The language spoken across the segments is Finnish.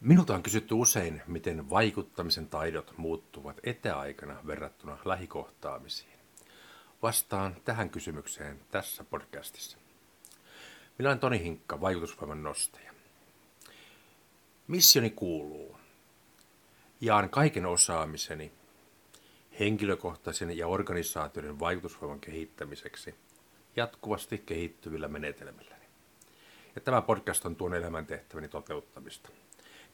Minulta on kysytty usein, miten vaikuttamisen taidot muuttuvat etäaikana verrattuna lähikohtaamisiin. Vastaan tähän kysymykseen tässä podcastissa. Minä olen Toni Hinkka, vaikutusvoiman nostaja. Missioni kuuluu. Jaan kaiken osaamiseni henkilökohtaisen ja organisaatioiden vaikutusvoiman kehittämiseksi jatkuvasti kehittyvillä menetelmilläni. Ja tämä podcast on tuon elämäntehtäväni toteuttamista –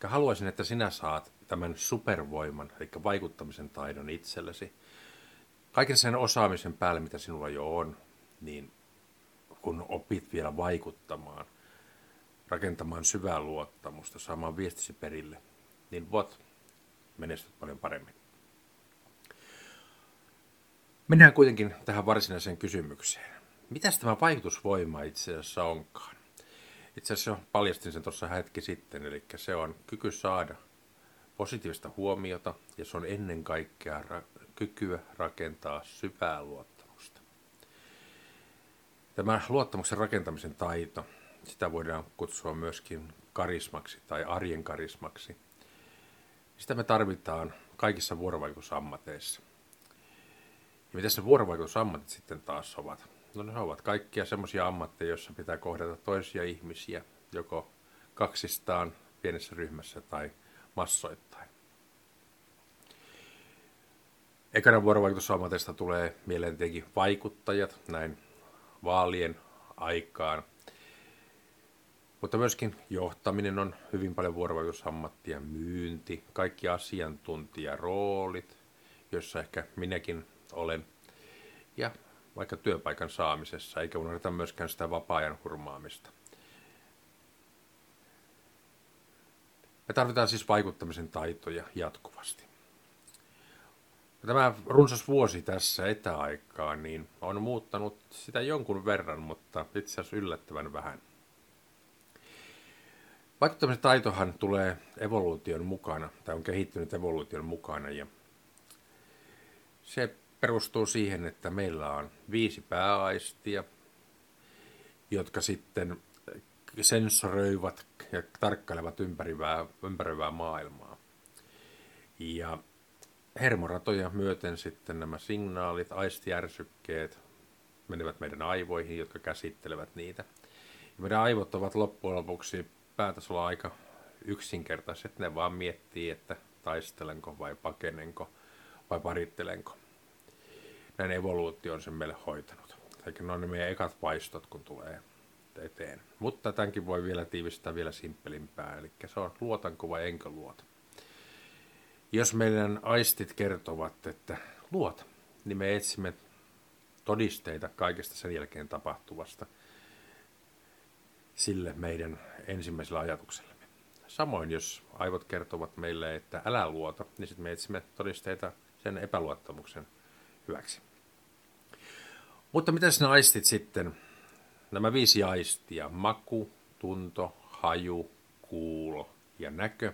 haluaisin, että sinä saat tämän supervoiman, eli vaikuttamisen taidon itsellesi. Kaiken sen osaamisen päälle, mitä sinulla jo on, niin kun opit vielä vaikuttamaan, rakentamaan syvää luottamusta, saamaan viestisi perille, niin voit menestyt paljon paremmin. Mennään kuitenkin tähän varsinaiseen kysymykseen. Mitäs tämä vaikutusvoima itse asiassa onkaan? Itse asiassa paljastin sen tuossa hetki sitten, eli se on kyky saada positiivista huomiota ja se on ennen kaikkea ra- kykyä rakentaa syvää luottamusta. Tämä luottamuksen rakentamisen taito, sitä voidaan kutsua myöskin karismaksi tai arjen karismaksi. Sitä me tarvitaan kaikissa vuorovaikutusammateissa. Ja mitä ne vuorovaikutusammatit sitten taas ovat? No ne ovat kaikkia semmoisia ammatteja, joissa pitää kohdata toisia ihmisiä, joko kaksistaan pienessä ryhmässä tai massoittain. Ekana vuorovaikutusammatista tulee mieleen tietenkin vaikuttajat näin vaalien aikaan. Mutta myöskin johtaminen on hyvin paljon vuorovaikutusammattia, myynti, kaikki asiantuntijaroolit, joissa ehkä minäkin olen. Ja vaikka työpaikan saamisessa, eikä unohdeta myöskään sitä vapaa-ajan hurmaamista. Me tarvitaan siis vaikuttamisen taitoja jatkuvasti. Tämä runsas vuosi tässä etäaikaa niin on muuttanut sitä jonkun verran, mutta itse asiassa yllättävän vähän. Vaikuttamisen taitohan tulee evoluution mukana, tai on kehittynyt evoluution mukana, ja se perustuu siihen, että meillä on viisi pääaistia, jotka sitten sensoröivat ja tarkkailevat ympärivää, ympäröivää maailmaa. Ja hermoratoja myöten sitten nämä signaalit, aistijärsykkeet menevät meidän aivoihin, jotka käsittelevät niitä. Ja meidän aivot ovat loppujen lopuksi päätasolla aika yksinkertaiset. Ne vaan miettii, että taistelenko vai pakenenko vai parittelenko näin evoluutio on sen meille hoitanut. Eli ne on ne meidän ekat vaistot, kun tulee eteen. Mutta tämänkin voi vielä tiivistää vielä simppelimpää, eli se on luotanko vai enkö luota. Jos meidän aistit kertovat, että luota, niin me etsimme todisteita kaikesta sen jälkeen tapahtuvasta sille meidän ensimmäisellä ajatuksellemme. Samoin, jos aivot kertovat meille, että älä luota, niin sitten me etsimme todisteita sen epäluottamuksen hyväksi. Mutta mitä ne aistit sitten? Nämä viisi aistia, maku, tunto, haju, kuulo ja näkö,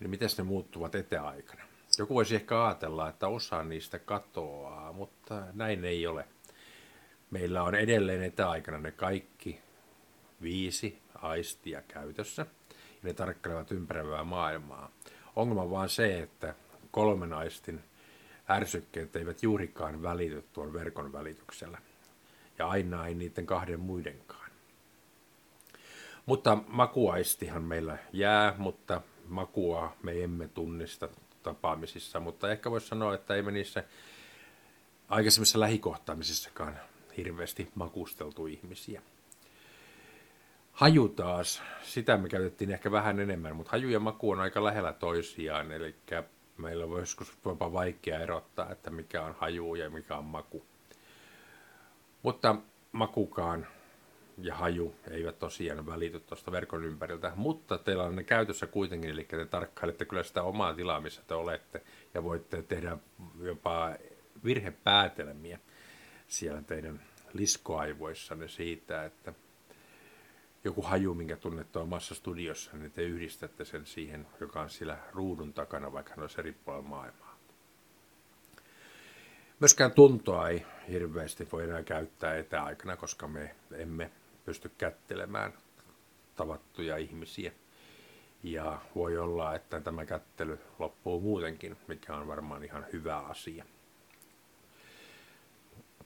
niin miten ne muuttuvat etäaikana? Joku voisi ehkä ajatella, että osa niistä katoaa, mutta näin ei ole. Meillä on edelleen etäaikana ne kaikki viisi aistia käytössä, ja ne tarkkailevat ympäröivää maailmaa. Ongelma on vaan se, että kolmen aistin ärsykkeet eivät juurikaan välity tuon verkon välityksellä. Ja aina ei niiden kahden muidenkaan. Mutta makuaistihan meillä jää, mutta makua me emme tunnista tapaamisissa. Mutta ehkä voisi sanoa, että ei me niissä aikaisemmissa lähikohtaamisissakaan hirveästi makusteltu ihmisiä. Haju taas, sitä me käytettiin ehkä vähän enemmän, mutta haju ja maku on aika lähellä toisiaan, eli meillä on joskus jopa vaikea erottaa, että mikä on haju ja mikä on maku. Mutta makukaan ja haju eivät tosiaan välity tuosta verkon ympäriltä, mutta teillä on ne käytössä kuitenkin, eli te tarkkailette kyllä sitä omaa tilaa, missä te olette, ja voitte tehdä jopa virhepäätelmiä siellä teidän liskoaivoissanne siitä, että joku haju, minkä tunnette omassa studiossa, niin te yhdistätte sen siihen, joka on siellä ruudun takana, vaikka ne olisi eri puolilla maailmaa. Myöskään tuntoa ei hirveästi voi enää käyttää etäaikana, koska me emme pysty kättelemään tavattuja ihmisiä. Ja voi olla, että tämä kättely loppuu muutenkin, mikä on varmaan ihan hyvä asia.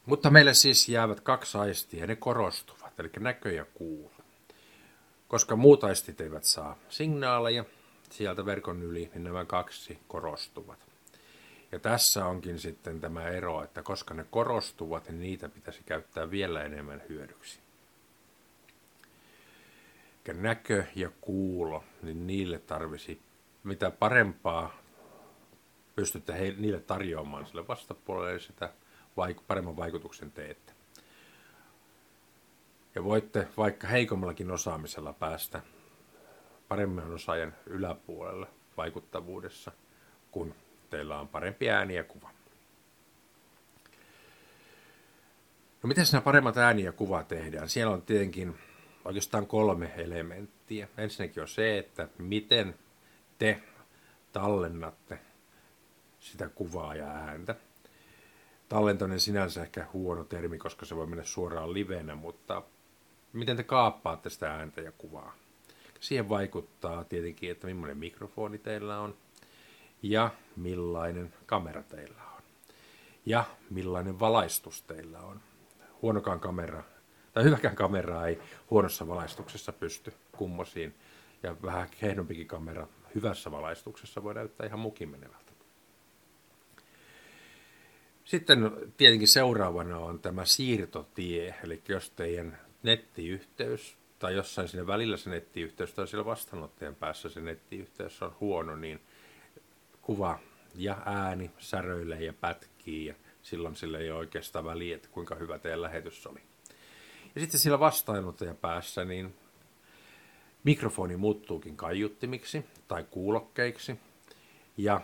Mutta meille siis jäävät kaksi aistia ja ne korostuvat, eli näkö ja kuulo. Koska muut aistit eivät saa signaaleja sieltä verkon yli, niin nämä kaksi korostuvat. Ja tässä onkin sitten tämä ero, että koska ne korostuvat, niin niitä pitäisi käyttää vielä enemmän hyödyksi. Eli näkö ja kuulo, niin niille tarvisi mitä parempaa pystytte he, niille tarjoamaan sille vastapuolelle, sitä vaik- paremman vaikutuksen teette. Ja voitte vaikka heikommallakin osaamisella päästä paremman osaajan yläpuolelle vaikuttavuudessa, kun teillä on parempi ääni ja kuva. No miten nämä paremmat ääni ja kuva tehdään? Siellä on tietenkin oikeastaan kolme elementtiä. Ensinnäkin on se, että miten te tallennatte sitä kuvaa ja ääntä. Tallentaminen sinänsä ehkä huono termi, koska se voi mennä suoraan livenä, mutta miten te kaappaatte sitä ääntä ja kuvaa. Siihen vaikuttaa tietenkin, että millainen mikrofoni teillä on ja millainen kamera teillä on ja millainen valaistus teillä on. Huonokaan kamera tai hyväkään kamera ei huonossa valaistuksessa pysty kummosiin ja vähän kehnompikin kamera hyvässä valaistuksessa voi näyttää ihan mukin menevältä. Sitten tietenkin seuraavana on tämä siirtotie, eli jos teidän nettiyhteys tai jossain siinä välillä se nettiyhteys tai siellä vastaanottajan päässä se nettiyhteys on huono, niin kuva ja ääni säröilee ja pätkii ja silloin sille ei ole oikeastaan väliä, että kuinka hyvä teidän lähetys oli. Ja sitten sillä vastaanottajan päässä niin mikrofoni muuttuukin kaiuttimiksi tai kuulokkeiksi ja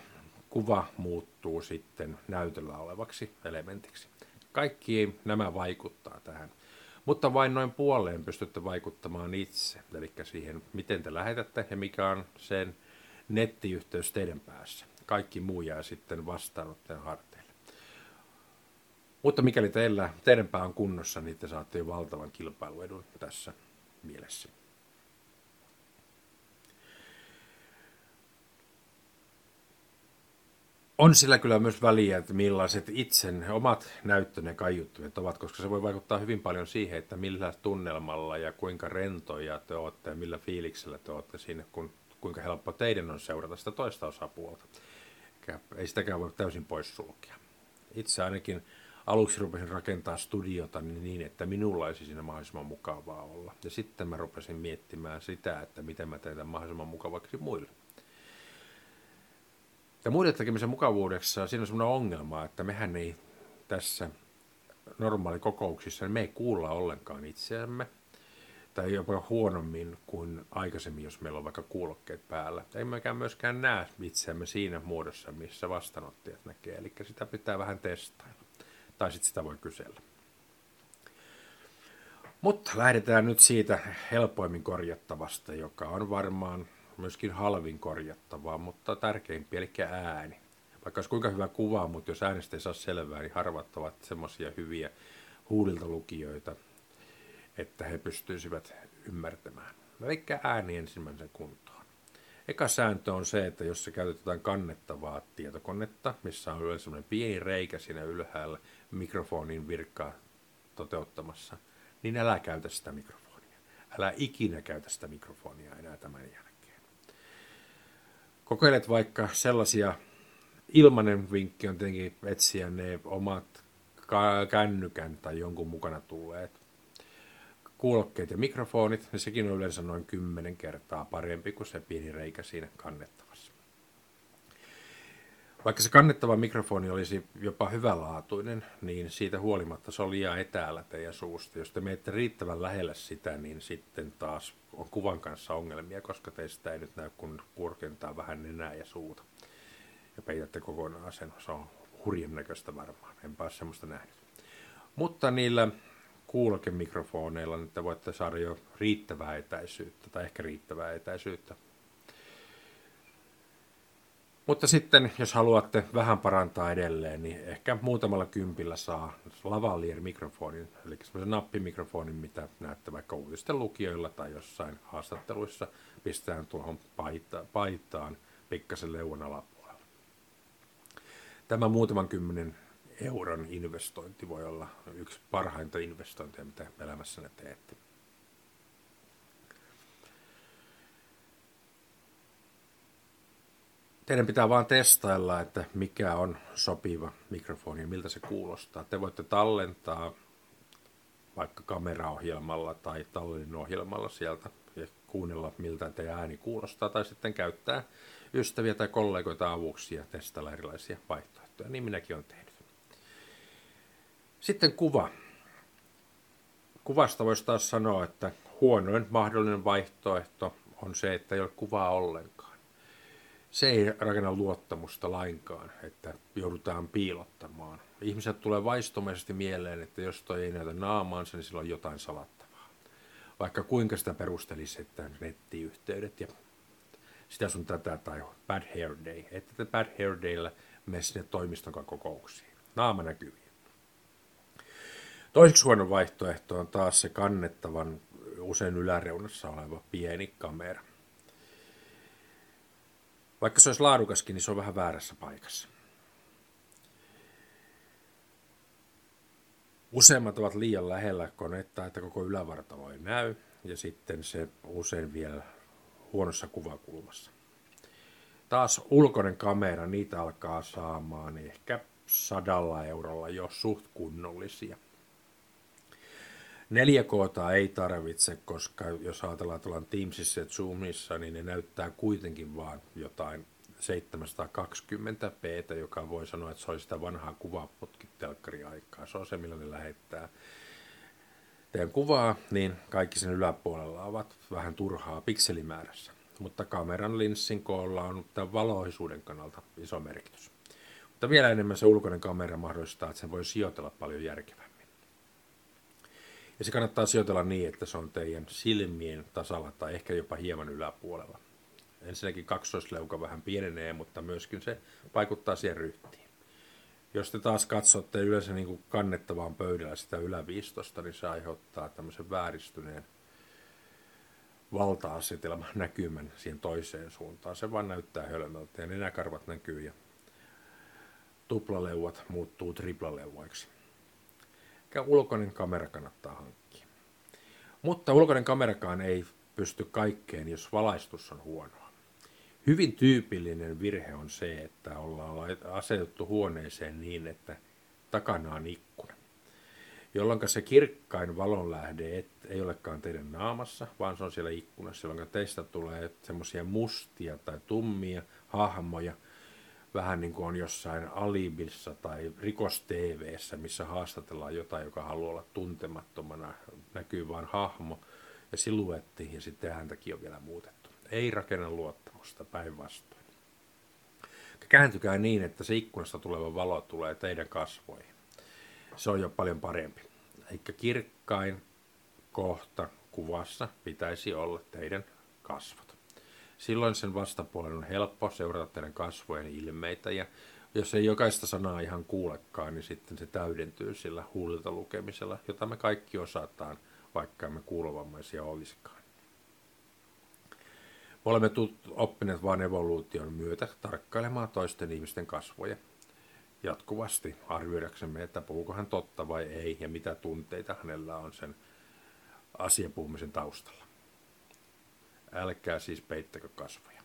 kuva muuttuu sitten näytöllä olevaksi elementiksi. Kaikki nämä vaikuttaa tähän. Mutta vain noin puoleen pystytte vaikuttamaan itse, eli siihen, miten te lähetätte ja mikä on sen nettiyhteys teidän päässä. Kaikki muu jää sitten vastaanottajan harteille. Mutta mikäli teillä, teidän pää on kunnossa, niin te saatte jo valtavan kilpailuedun tässä mielessä. On sillä kyllä myös väliä, että millaiset itsen omat näyttönne kaiuttimet ovat, koska se voi vaikuttaa hyvin paljon siihen, että millä tunnelmalla ja kuinka rentoja te olette ja millä fiiliksellä te olette siinä, kun, kuinka helppo teidän on seurata sitä toista osapuolta. Ei sitäkään voi täysin poissulkea. Itse ainakin aluksi rupesin rakentaa studiota niin, että minulla olisi siinä mahdollisimman mukavaa olla. Ja sitten mä rupesin miettimään sitä, että miten mä teen mahdollisimman mukavaksi muille. Ja muiden tekemisen mukavuudessa siinä on sellainen ongelma, että mehän ei tässä normaalikokouksissa, niin me ei kuulla ollenkaan itseämme, tai jopa huonommin kuin aikaisemmin, jos meillä on vaikka kuulokkeet päällä. Ei mekään myöskään näe itseämme siinä muodossa, missä vastaanottajat näkee, eli sitä pitää vähän testailla, tai sitten sitä voi kysellä. Mutta lähdetään nyt siitä helpoimmin korjattavasta, joka on varmaan myöskin halvin korjattavaa, mutta tärkeimpi, eli ääni. Vaikka olisi kuinka hyvä kuva, mutta jos äänestä ei saa selvää, niin harvat ovat semmoisia hyviä huulilta lukijoita, että he pystyisivät ymmärtämään. Eli ääni ensimmäisen kuntoon. Eka sääntö on se, että jos se käytetään kannettavaa tietokonetta, missä on yleensä sellainen pieni reikä siinä ylhäällä mikrofonin virkkaa toteuttamassa, niin älä käytä sitä mikrofonia. Älä ikinä käytä sitä mikrofonia enää tämän jälkeen. Kokeilet vaikka sellaisia, ilmanen vinkki on tietenkin etsiä ne omat kännykän tai jonkun mukana tulleet kuulokkeet ja mikrofonit, ja sekin on yleensä noin kymmenen kertaa parempi kuin se pieni reikä siinä kannettavassa. Vaikka se kannettava mikrofoni olisi jopa hyvälaatuinen, niin siitä huolimatta se on liian etäällä teidän suusta. Jos te menette riittävän lähelle sitä, niin sitten taas on kuvan kanssa ongelmia, koska teistä ei nyt näy kun kurkentaa vähän nenää ja suuta. Ja peitätte kokonaan sen. Se on hurjan näköistä varmaan. Enpä ole semmoista nähnyt. Mutta niillä kuulokemikrofoneilla te voitte saada jo riittävää etäisyyttä, tai ehkä riittävää etäisyyttä Mutta sitten, jos haluatte vähän parantaa edelleen, niin ehkä muutamalla kympillä saa lavalier-mikrofonin, eli semmoisen nappimikrofonin, mitä näette vaikka uutisten lukijoilla tai jossain haastatteluissa, pistetään tuohon paita- paitaan pikkasen leuan alapuolella. Tämä muutaman kymmenen euron investointi voi olla yksi parhainta investointeja, mitä elämässänne teette. Teidän pitää vaan testailla, että mikä on sopiva mikrofoni ja miltä se kuulostaa. Te voitte tallentaa vaikka kameraohjelmalla tai tallenninohjelmalla sieltä ja kuunnella, miltä teidän ääni kuulostaa, tai sitten käyttää ystäviä tai kollegoita avuksi ja testailla erilaisia vaihtoehtoja. Niin minäkin olen tehnyt. Sitten kuva. Kuvasta voisi taas sanoa, että huonoin mahdollinen vaihtoehto on se, että ei ole kuvaa ollenkaan se ei rakenna luottamusta lainkaan, että joudutaan piilottamaan. Ihmiset tulee vaistomaisesti mieleen, että jos toi ei näytä naamaansa, niin sillä on jotain salattavaa. Vaikka kuinka sitä perustelisi, että nettiyhteydet ja sitä sun tätä tai bad hair day. Että bad hair daylla mene sinne toimiston kokouksiin. Naama näkyviin. Toiseksi huono vaihtoehto on taas se kannettavan usein yläreunassa oleva pieni kamera. Vaikka se olisi laadukaskin, niin se on vähän väärässä paikassa. Useimmat ovat liian lähellä konetta, että koko ylävartalo ei näy, ja sitten se usein vielä huonossa kuvakulmassa. Taas ulkoinen kamera, niitä alkaa saamaan ehkä sadalla eurolla jo suht kunnollisia. 4K ei tarvitse, koska jos ajatellaan tuolla Teamsissa ja Zoomissa, niin ne näyttää kuitenkin vaan jotain 720p, joka voi sanoa, että se oli sitä vanhaa kuvaputkitelkkariaikaa. Se on se, millä ne lähettää teidän kuvaa, niin kaikki sen yläpuolella ovat vähän turhaa pikselimäärässä. Mutta kameran linssin koolla on tämän valoisuuden kannalta iso merkitys. Mutta vielä enemmän se ulkoinen kamera mahdollistaa, että sen voi sijoitella paljon järkevämmin. Ja se kannattaa sijoitella niin, että se on teidän silmien tasalla tai ehkä jopa hieman yläpuolella. Ensinnäkin kaksoisleuka vähän pienenee, mutta myöskin se vaikuttaa siihen ryhtiin. Jos te taas katsotte yleensä niin kuin kannettavaan pöydällä sitä yläviistosta, niin se aiheuttaa tämmöisen vääristyneen valta-asetelman näkymän siihen toiseen suuntaan. Se vaan näyttää hölmöltä ja nenäkarvat näkyy ja tuplaleuvat muuttuu triplaleuvaiksi ulkoinen kamera kannattaa hankkia. Mutta ulkoinen kamerakaan ei pysty kaikkeen, jos valaistus on huonoa. Hyvin tyypillinen virhe on se, että ollaan asetettu huoneeseen niin, että takana on ikkuna. Jolloin se kirkkain valonlähde ei olekaan teidän naamassa, vaan se on siellä ikkunassa, jolloin teistä tulee semmoisia mustia tai tummia hahmoja – vähän niin kuin on jossain Alibissa tai rikos TVssä, missä haastatellaan jotain, joka haluaa olla tuntemattomana, näkyy vain hahmo ja siluetti ja sitten häntäkin on vielä muutettu. Ei rakenna luottamusta, päinvastoin. Kääntykää niin, että se ikkunasta tuleva valo tulee teidän kasvoihin. Se on jo paljon parempi. Eikä kirkkain kohta kuvassa pitäisi olla teidän kasvot. Silloin sen vastapuolen on helppo seurata teidän kasvojen ilmeitä ja jos ei jokaista sanaa ihan kuulekaan, niin sitten se täydentyy sillä huulilta lukemisella, jota me kaikki osataan, vaikka emme kuulovammaisia olisikaan. Me olemme oppineet vain evoluution myötä tarkkailemaan toisten ihmisten kasvoja jatkuvasti arvioidaksemme, että puhuuko hän totta vai ei ja mitä tunteita hänellä on sen asiapuhumisen taustalla. Älkää siis peittäkö kasvoja.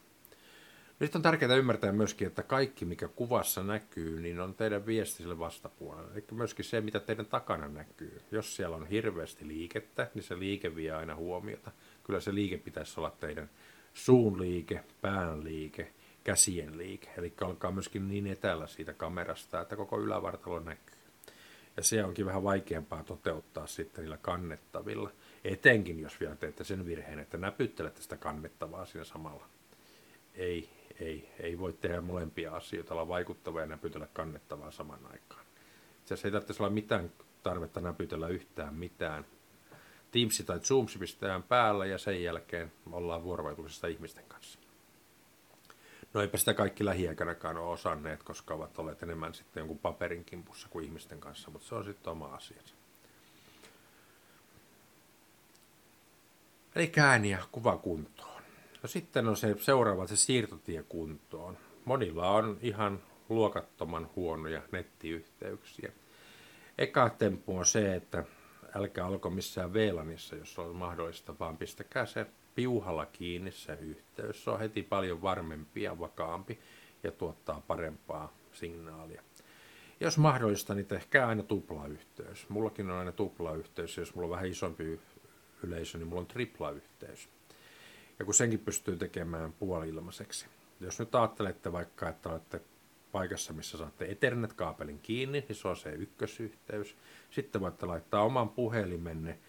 Nyt on tärkeää ymmärtää myöskin, että kaikki, mikä kuvassa näkyy, niin on teidän viesti sille vastapuolelle. Eli myöskin se, mitä teidän takana näkyy. Jos siellä on hirveästi liikettä, niin se liike vie aina huomiota. Kyllä se liike pitäisi olla teidän suun liike, pään liike, käsien liike. Eli olkaa myöskin niin etäällä siitä kamerasta, että koko ylävartalo näkyy. Ja se onkin vähän vaikeampaa toteuttaa sitten niillä kannettavilla. Etenkin jos vielä teette sen virheen, että näpyttelette sitä kannettavaa siinä samalla. Ei, ei, ei voi tehdä molempia asioita, olla vaikuttava ja näpytellä kannettavaa saman aikaan. Itse asiassa ei tarvitse olla mitään tarvetta näpytellä yhtään mitään. Teams tai Zoom pistetään päällä ja sen jälkeen ollaan vuorovaikutuksessa ihmisten kanssa. No eipä sitä kaikki lähiaikanakaan ole osanneet, koska ovat olleet enemmän sitten jonkun paperin kimpussa kuin ihmisten kanssa, mutta se on sitten oma asiansa. Eli ääni ja kuva kuntoon. No sitten on se seuraava se siirtotie kuntoon. Monilla on ihan luokattoman huonoja nettiyhteyksiä. Eka temppu on se, että älkää alko missään VLANissa, jos on mahdollista, vaan pistäkää se piuhalla kiinni se yhteys. Se on heti paljon varmempi ja vakaampi ja tuottaa parempaa signaalia. Jos mahdollista, niin tehkää aina tuplayhteys. Mullakin on aina tuplayhteys, jos mulla on vähän isompi yleisö, niin mulla on triplayhteys. Ja kun senkin pystyy tekemään puoli-ilmaiseksi. Jos nyt ajattelette vaikka, että olette paikassa, missä saatte Ethernet-kaapelin kiinni, niin se on se ykkösyhteys. Sitten voitte laittaa oman puhelimenne,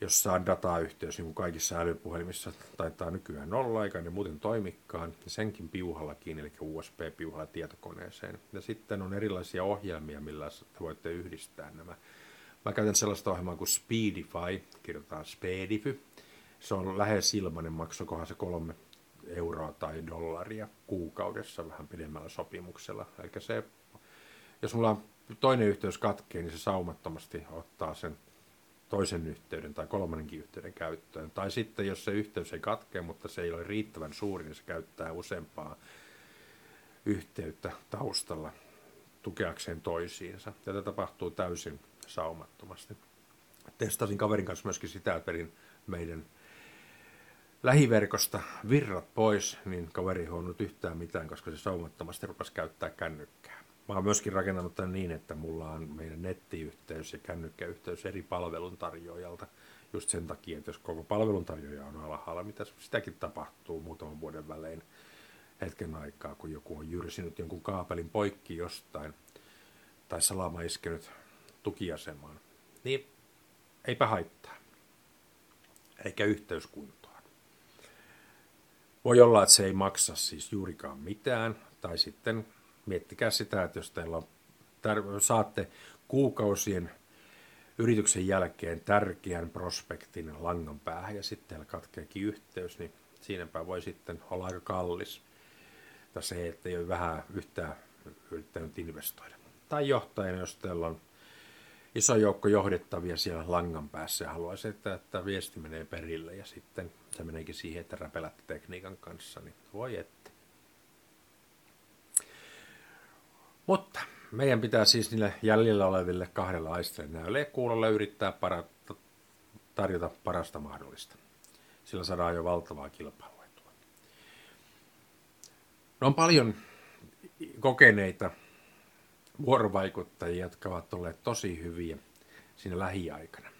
jossa on datayhteys, niin kuin kaikissa älypuhelimissa taitaa nykyään olla, eikä ne muuten toimikkaan, ja senkin piuhalla kiinni, eli USB-piuhalla tietokoneeseen. Ja sitten on erilaisia ohjelmia, millä te voitte yhdistää nämä. Mä käytän sellaista ohjelmaa kuin Speedify, kirjoitetaan Speedify. Se on lähes ilmainen, maksokohan se kolme euroa tai dollaria kuukaudessa vähän pidemmällä sopimuksella. Eli se, jos mulla on toinen yhteys katkee, niin se saumattomasti ottaa sen toisen yhteyden tai kolmannenkin yhteyden käyttöön. Tai sitten, jos se yhteys ei katkee, mutta se ei ole riittävän suuri, niin se käyttää useampaa yhteyttä taustalla tukeakseen toisiinsa. Tätä tapahtuu täysin saumattomasti. Testasin kaverin kanssa myöskin sitä, että perin meidän lähiverkosta virrat pois, niin kaveri ei huomannut yhtään mitään, koska se saumattomasti rupesi käyttää kännykkää. Mä oon myöskin rakennanut tämän niin, että mulla on meidän nettiyhteys ja kännykkäyhteys eri palveluntarjoajalta. Just sen takia, että jos koko palveluntarjoaja on alhaalla, mitä sitäkin tapahtuu muutaman vuoden välein hetken aikaa, kun joku on jyrsinyt jonkun kaapelin poikki jostain tai salama iskenyt tukiasemaan, niin eipä haittaa. Eikä yhteyskunta. Voi olla, että se ei maksa siis juurikaan mitään, tai sitten miettikää sitä, että jos teillä on, tar- saatte kuukausien yrityksen jälkeen tärkeän prospektin langan päähän ja sitten teillä katkeekin yhteys, niin siinäpä voi sitten olla aika kallis. Tai se, että ei ole vähän yhtään yrittänyt investoida. Tai johtajana, jos teillä on iso joukko johdettavia siellä langan päässä ja haluaisi, että, että viesti menee perille ja sitten se meneekin siihen, että räpelätte tekniikan kanssa, niin voi että. Mutta meidän pitää siis niille jäljellä oleville kahdella aistille näölle kuulolle yrittää parata, tarjota parasta mahdollista. Sillä saadaan jo valtavaa kilpailuetua. No on paljon kokeneita vuorovaikuttajia, jotka ovat olleet tosi hyviä siinä lähiaikana.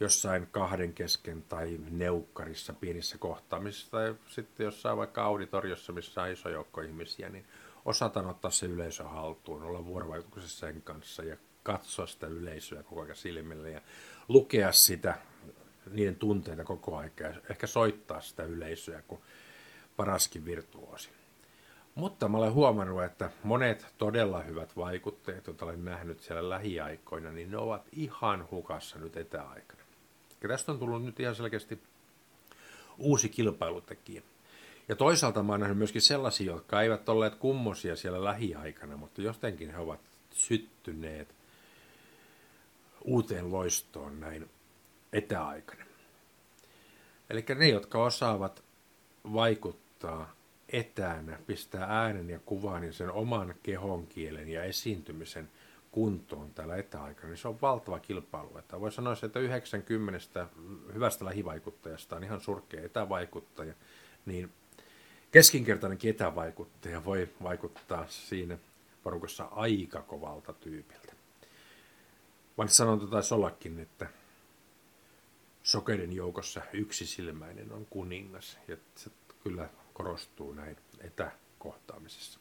Jossain kahden kesken tai neukkarissa pienissä kohtaamisissa tai sitten jossain vaikka auditoriossa, missä on iso joukko ihmisiä, niin osataan ottaa se yleisö haltuun, olla vuorovaikutuksessa sen kanssa ja katsoa sitä yleisöä koko ajan silmille ja lukea sitä, niiden tunteita koko ajan ja ehkä soittaa sitä yleisöä kuin paraskin virtuosi. Mutta mä olen huomannut, että monet todella hyvät vaikutteet, joita olen nähnyt siellä lähiaikoina, niin ne ovat ihan hukassa nyt etäaikana. Ja tästä on tullut nyt ihan selkeästi uusi kilpailutekijä. Ja toisaalta mä oon nähnyt myöskin sellaisia, jotka eivät olleet kummosia siellä lähiaikana, mutta jotenkin he ovat syttyneet uuteen loistoon näin etäaikana. Eli ne, jotka osaavat vaikuttaa etänä, pistää äänen ja kuvan ja sen oman kehon kielen ja esiintymisen kuntoon täällä etäaikana, niin se on valtava kilpailu. Että voi sanoa, että 90 hyvästä lähivaikuttajasta on ihan surkea etävaikuttaja, niin keskinkertainenkin etävaikuttaja voi vaikuttaa siinä porukassa aika kovalta tyypiltä. Vaan sanonta taisi ollakin, että sokeiden joukossa yksisilmäinen on kuningas, ja se kyllä korostuu näin etäkohtaamisessa.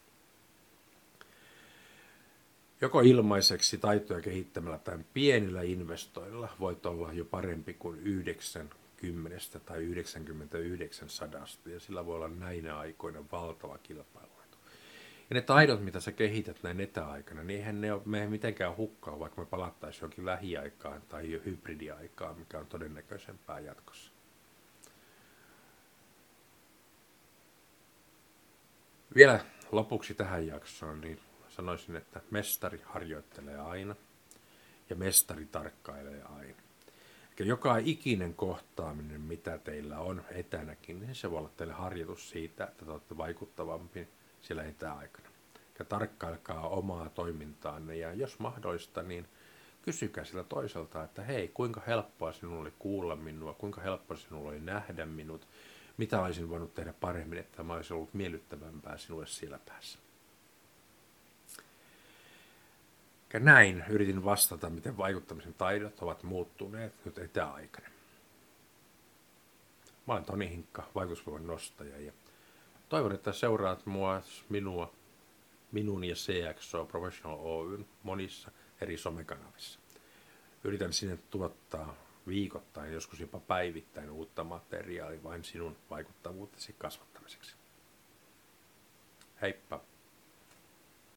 Joko ilmaiseksi taitoja kehittämällä tai pienillä investoilla voit olla jo parempi kuin 90 tai 99 sadasta, ja sillä voi olla näinä aikoina valtava kilpailu. Ja ne taidot, mitä sä kehität näin etäaikana, niin eihän ne ole me mitenkään hukkaa, vaikka me palattaisiin jokin lähiaikaan tai jo hybridiaikaan, mikä on todennäköisempää jatkossa. Vielä lopuksi tähän jaksoon, niin sanoisin, että mestari harjoittelee aina ja mestari tarkkailee aina. Eli joka ikinen kohtaaminen, mitä teillä on etänäkin, niin se voi olla teille harjoitus siitä, että te olette vaikuttavampi siellä etäaikana. Ja tarkkailkaa omaa toimintaanne ja jos mahdollista, niin kysykää sillä toiselta, että hei, kuinka helppoa sinulle oli kuulla minua, kuinka helppoa sinulle oli nähdä minut, mitä olisin voinut tehdä paremmin, että mä olisin ollut miellyttävämpää sinulle siellä päässä. Ja näin yritin vastata, miten vaikuttamisen taidot ovat muuttuneet nyt etäaikana. Mä olen Toni Hinkka, vaikutusvoiman nostaja ja toivon, että seuraat mua, minua, minun ja CXO Professional Oyn monissa eri somekanavissa. Yritän sinne tuottaa viikoittain, joskus jopa päivittäin uutta materiaalia vain sinun vaikuttavuutesi kasvattamiseksi. Heippa!